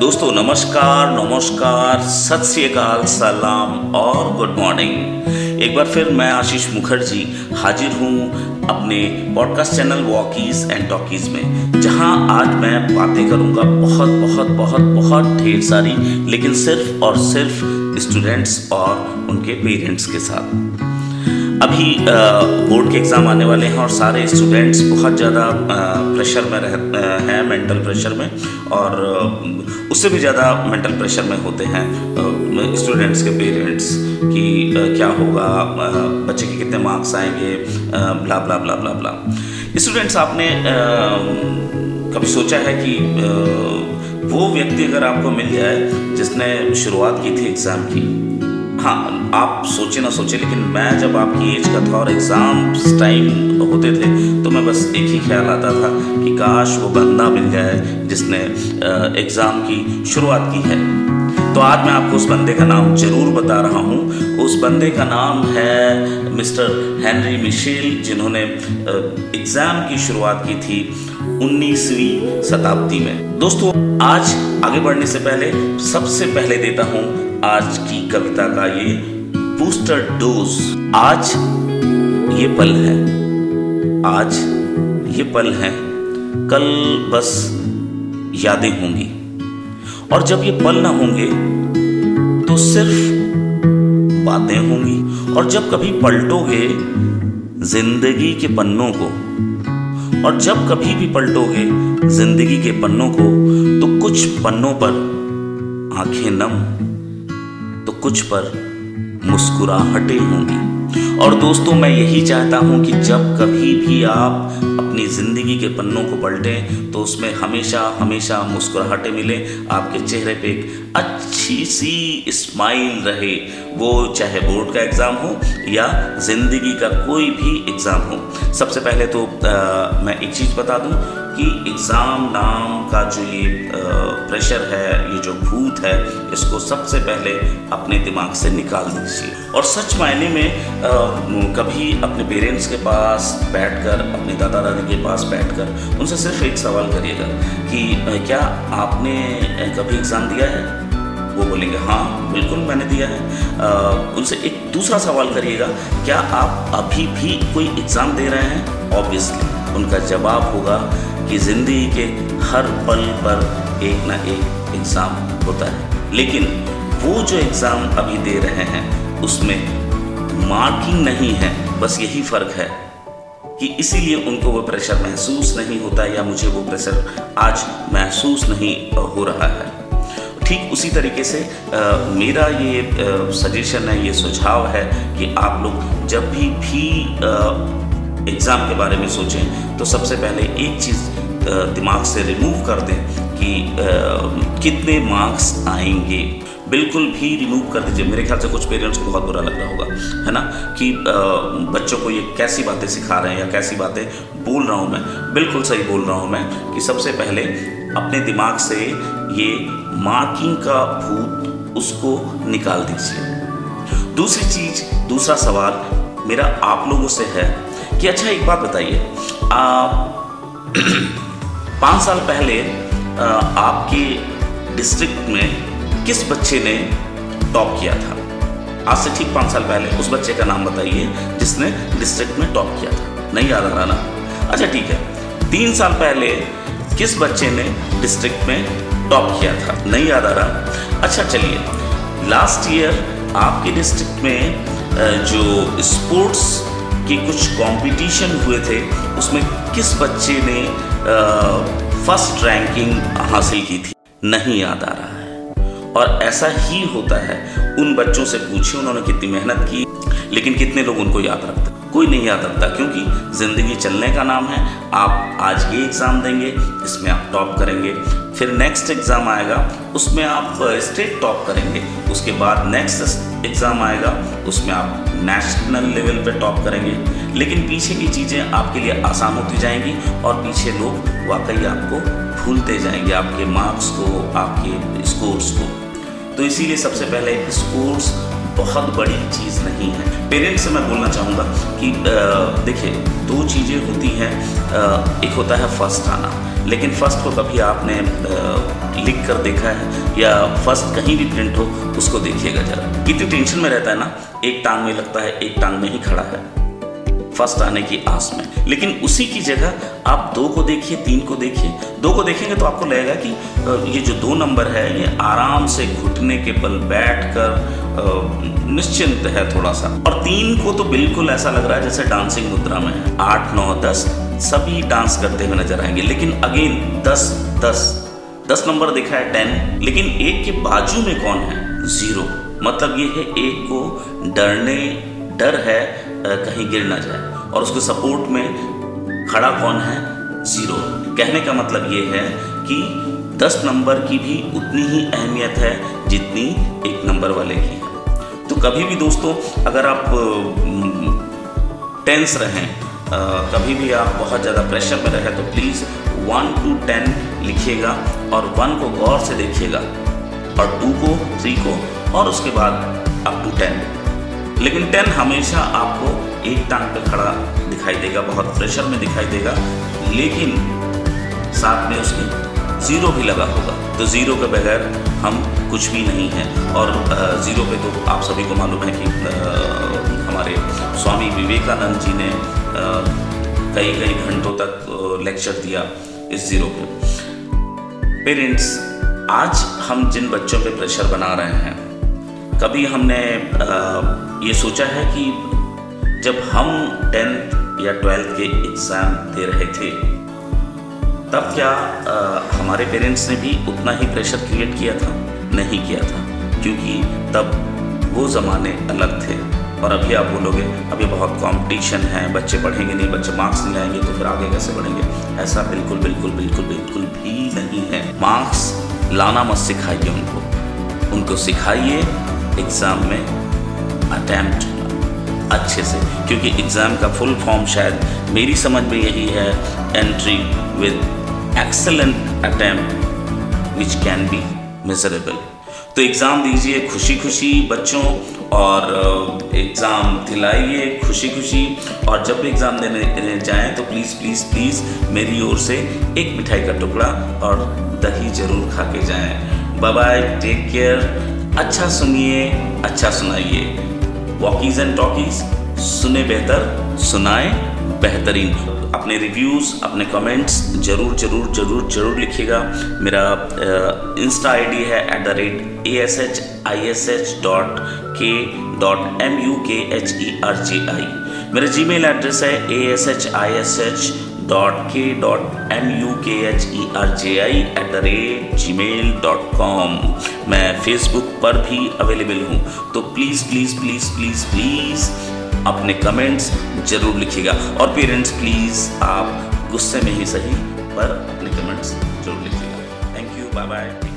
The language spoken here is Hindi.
दोस्तों, नमस्कार नमस्कार, सत श्री अकाल, सलाम और गुड मॉर्निंग। एक बार फिर मैं आशीष मुखर्जी हाजिर हूँ अपने podcast channel walkies and talkies में, जहाँ आज मैं बातें करूँगा बहुत बहुत बहुत बहुत ढेर सारी, लेकिन सिर्फ़ और सिर्फ़ स्टूडेंट्स और उनके पेरेंट्स के साथ। अभी बोर्ड के एग्ज़ाम आने वाले हैं और सारे स्टूडेंट्स बहुत ज़्यादा प्रेशर में रह हैं मेंटल प्रेशर में और उससे भी ज़्यादा मेंटल प्रेशर में होते हैं स्टूडेंट्स के पेरेंट्स कि क्या होगा बच्चे के कितने मार्क्स आएँगे blah blah blah blah blah students आपने कभी सोचा है कि वो व्यक्ति अगर आपको मिल जाए जिसने शुरुआत की थी एग्ज़ाम की हाँ आप सोचे ना सोचे, लेकिन मैं जब आपकी एज का था और एग्ज़ाम टाइम होते थे तो मैं बस एक ही ख्याल आता था कि काश वो बंदा मिल जाए जिसने एग्ज़ाम की शुरुआत की है। तो आज मैं आपको उस बंदे का नाम ज़रूर बता रहा हूँ। उस बंदे का नाम है मिस्टर हेनरी मिशेल, जिन्होंने एग्ज़ाम की शुरुआत की थी 19वीं शताब्दी में। दोस्तों, आज आगे बढ़ने से पहले सबसे पहले देता हूँ आज की कविता का ये बूस्टर डोज आज ये पल है। आज ये पल है। कल बस यादें होंगी। और जब ये पल ना होंगे तो सिर्फ़ बातें होंगी। और जब कभी पलटोगे ज़िंदगी के पन्नों को, और जब कभी भी पलटोगे ज़िंदगी के पन्नों को तो कुछ पन्नों पर आँखें नम कुछ पर मुस्कुराहटें होंगी। और दोस्तों, मैं यही चाहता हूँ कि जब कभी भी आप अपनी ज़िंदगी के पन्नों को पलटें तो उसमें हमेशा हमेशा मुस्कुराहटे मिले, आपके चेहरे पे एक अच्छी सी स्माइल रहे। वो चाहे बोर्ड का एग्ज़ाम हो या ज़िंदगी का कोई भी एग्ज़ाम हो। सबसे पहले तो आ, मैं एक चीज़ बता दूँ कि एग्ज़ाम नाम का जो ये प्रेशर है ये जो भूत है इसको सबसे पहले अपने दिमाग से निकाल दीजिए। और सच मायने में आ, कभी अपने पेरेंट्स के पास बैठकर अपने दादा दादी के पास बैठकर उनसे सिर्फ़ एक सवाल करिएगा कि क्या आपने कभी एग्ज़ाम दिया है? वो बोलेंगे हाँ बिल्कुल मैंने दिया है। आ, उनसे एक दूसरा सवाल करिएगा क्या आप अभी भी कोई एग्ज़ाम दे रहे हैं? ऑब्वियसली उनका जवाब होगा कि ज़िंदगी के हर पल पर एक ना एक एग्ज़ाम होता है। लेकिन वो जो एग्ज़ाम अभी दे रहे हैं उसमें मार्किंग नहीं है बस यही फ़र्क है कि इसीलिए उनको वो प्रेशर महसूस नहीं होता या मुझे वो प्रेशर आज महसूस नहीं हो रहा है। ठीक उसी तरीके से आ, मेरा ये सजेशन है ये सुझाव है कि आप लोग जब भी भी एग्ज़ाम के बारे में सोचें तो सबसे पहले एक चीज़ दिमाग से रिमूव कर दें कि आ, कितने मार्क्स आएँगे। बिल्कुल भी रिमूव कर दीजिए। मेरे ख्याल से कुछ पेरेंट्स को बहुत बुरा लग रहा होगा है ना? कि बच्चों को ये कैसी बातें सिखा रहे हैं या कैसी बातें बोल रहा हूँ मैं। बिल्कुल सही बोल रहा हूँ मैं कि सबसे पहले अपने दिमाग से ये मार्किंग का भूत उसको निकाल दीजिए। दूसरी चीज़, दूसरा सवाल मेरा आप लोगों से है कि अच्छा एक बात बताइए। पाँच साल पहले आपके डिस्ट्रिक्ट में किस बच्चे ने टॉप किया था? आज से ठीक पाँच साल पहले, उस बच्चे का नाम बताइए जिसने डिस्ट्रिक्ट में टॉप किया था। नहीं याद आ रहा ना? अच्छा ठीक है। तीन साल पहले किस बच्चे ने डिस्ट्रिक्ट में टॉप किया था? नहीं याद आ रहा। अच्छा चलिए। लास्ट ईयर आपके डिस्ट्रिक्ट में जो स्पोर्ट्स के कुछ कंपटीशन हुए थे, उसमें किस बच्चे ने फ़र्स्ट रैंकिंग हासिल की थी? नहीं याद आ रहा है। और ऐसा ही होता है, उन बच्चों से पूछिए, उन्होंने कितनी मेहनत की, लेकिन कितने लोग उनको याद रखते कोई नहीं याद रखता, क्योंकि ज़िंदगी चलने का नाम है। आप आज ये एग्ज़ाम देंगे, इसमें आप टॉप करेंगे। फिर नेक्स्ट एग्ज़ाम आएगा, उसमें आप स्टेट टॉप करेंगे। उसके बाद नेक्स्ट एग्ज़ाम आएगा, उसमें आप नेशनल लेवल पे टॉप करेंगे। लेकिन पीछे की चीज़ें आपके लिए आसान होती जाएँगी, और पीछे लोग वाकई आपको भूलते जाएँगे, आपके मार्क्स को, आपके स्कोर्स को। तो इसीलिए सबसे पहले स्कोर्स बहुत बड़ी चीज़ नहीं है। पेरेंट्स से मैं बोलना चाहूँगा कि देखिए, दो चीज़ें होती हैं एक होता है फ़र्स्ट आना। लेकिन फ़र्स्ट को कभी आपने लिख कर देखा है या फ़र्स्ट कहीं भी प्रिंट हो, उसको देखिएगा जरा। कितनी टेंशन में रहता है ना, एक टांग में लगता है, एक टांग में ही खड़ा है। फ़र्स्ट आने की आस में। लेकिन उसी की जगह आप दो को देखिए, तीन को देखिए। दो को देखेंगे तो आपको लगेगा कि ये जो दो नंबर है, ये आराम से घुटने के बल बैठ कर निश्चिंत है थोड़ा सा और तीन को तो बिल्कुल ऐसा लग रहा है जैसे डांसिंग मुद्रा में है। आठ, नौ, दस, सभी डांस करते हुए नज़र आएँगे। लेकिन अगेन, दस दस दस नंबर दिखा है, टेन। लेकिन एक के बाजू में कौन है? ज़ीरो। मतलब ये है एक को डरने, डर है कहीं गिर ना जाए। और उसके सपोर्ट में खड़ा कौन है? ज़ीरो कहने का मतलब ये है कि दस नंबर की भी उतनी ही अहमियत है जितनी एक नंबर वाले की है। तो कभी भी दोस्तों, अगर आप टेंस रहें कभी भी आप बहुत ज़्यादा प्रेशर में रहें तो प्लीज़ वन टू टेन लिखिएगा और वन को गौर से देखिएगा और टू को थ्री को और उसके बाद अप टू टेन लेकिन टेन हमेशा आपको एक टांग पर खड़ा दिखाई देगा, बहुत प्रेशर में दिखाई देगा, लेकिन साथ में उसके ज़ीरो भी लगा होगा। तो ज़ीरो के बगैर हम कुछ भी नहीं हैं और ज़ीरो पे तो आप सभी को मालूम है कि हमारे स्वामी विवेकानंद जी ने कई कई घंटों तक लेक्चर दिया इस ज़ीरो पे। पेरेंट्स आज हम जिन बच्चों पे प्रेशर बना रहे हैं, कभी हमने ये सोचा है कि जब हम टेंथ या ट्वेल्थ के एग्ज़ाम दे रहे थे तब क्या आ, हमारे पेरेंट्स ने भी उतना ही प्रेशर क्रिएट किया था? नहीं किया था क्योंकि तब वो ज़माने अलग थे। और अभी आप बोलोगे अभी बहुत कंपटीशन है बच्चे पढ़ेंगे नहीं बच्चे मार्क्स नहीं लाएँगे तो फिर आगे कैसे बढ़ेंगे? ऐसा बिल्कुल बिल्कुल बिल्कुल बिल्कुल भी नहीं है। मार्क्स लाना मत सिखाइए उनको। उनको सिखाइए एग्ज़ाम में अटैम्प्ट अच्छे से, क्योंकि एग्ज़ाम का फुल फॉर्म शायद मेरी समझ में यही है entry with excellent attempt which can be measurable तो एग्ज़ाम दीजिए खुशी खुशी बच्चों, और एग्ज़ाम दिलाइए खुशी खुशी और जब भी एग्ज़ाम देने जाएँ तो प्लीज़ प्लीज़ प्लीज़ मेरी ओर से एक मिठाई का टुकड़ा और दही ज़रूर खा के जाएँ। बाय बाय टेक केयर अच्छा सुनिए अच्छा सुनाइए। वॉकीज एंड टॉकीज सुने बेहतर, सुनाए बेहतरीन। अपने रिव्यूज़ अपने कमेंट्स ज़रूर ज़रूर ज़रूर ज़रूर लिखिएगा। मेरा इंस्टा आईडी है at the rate A S H I S H dot K dot M U K H E R G I मेरा जी मेल एड्रेस है A S H I S H dot K dot M U K H E R J I at the rate Gmail dot com मैं फेसबुक पर भी अवेलेबल हूँ। तो please please please please please अपने कमेंट्स ज़रूर लिखिएगा। और पेरेंट्स प्लीज़ आप गुस्से में ही सही, पर अपने कमेंट्स ज़रूर लिखिएगा। Thank you bye bye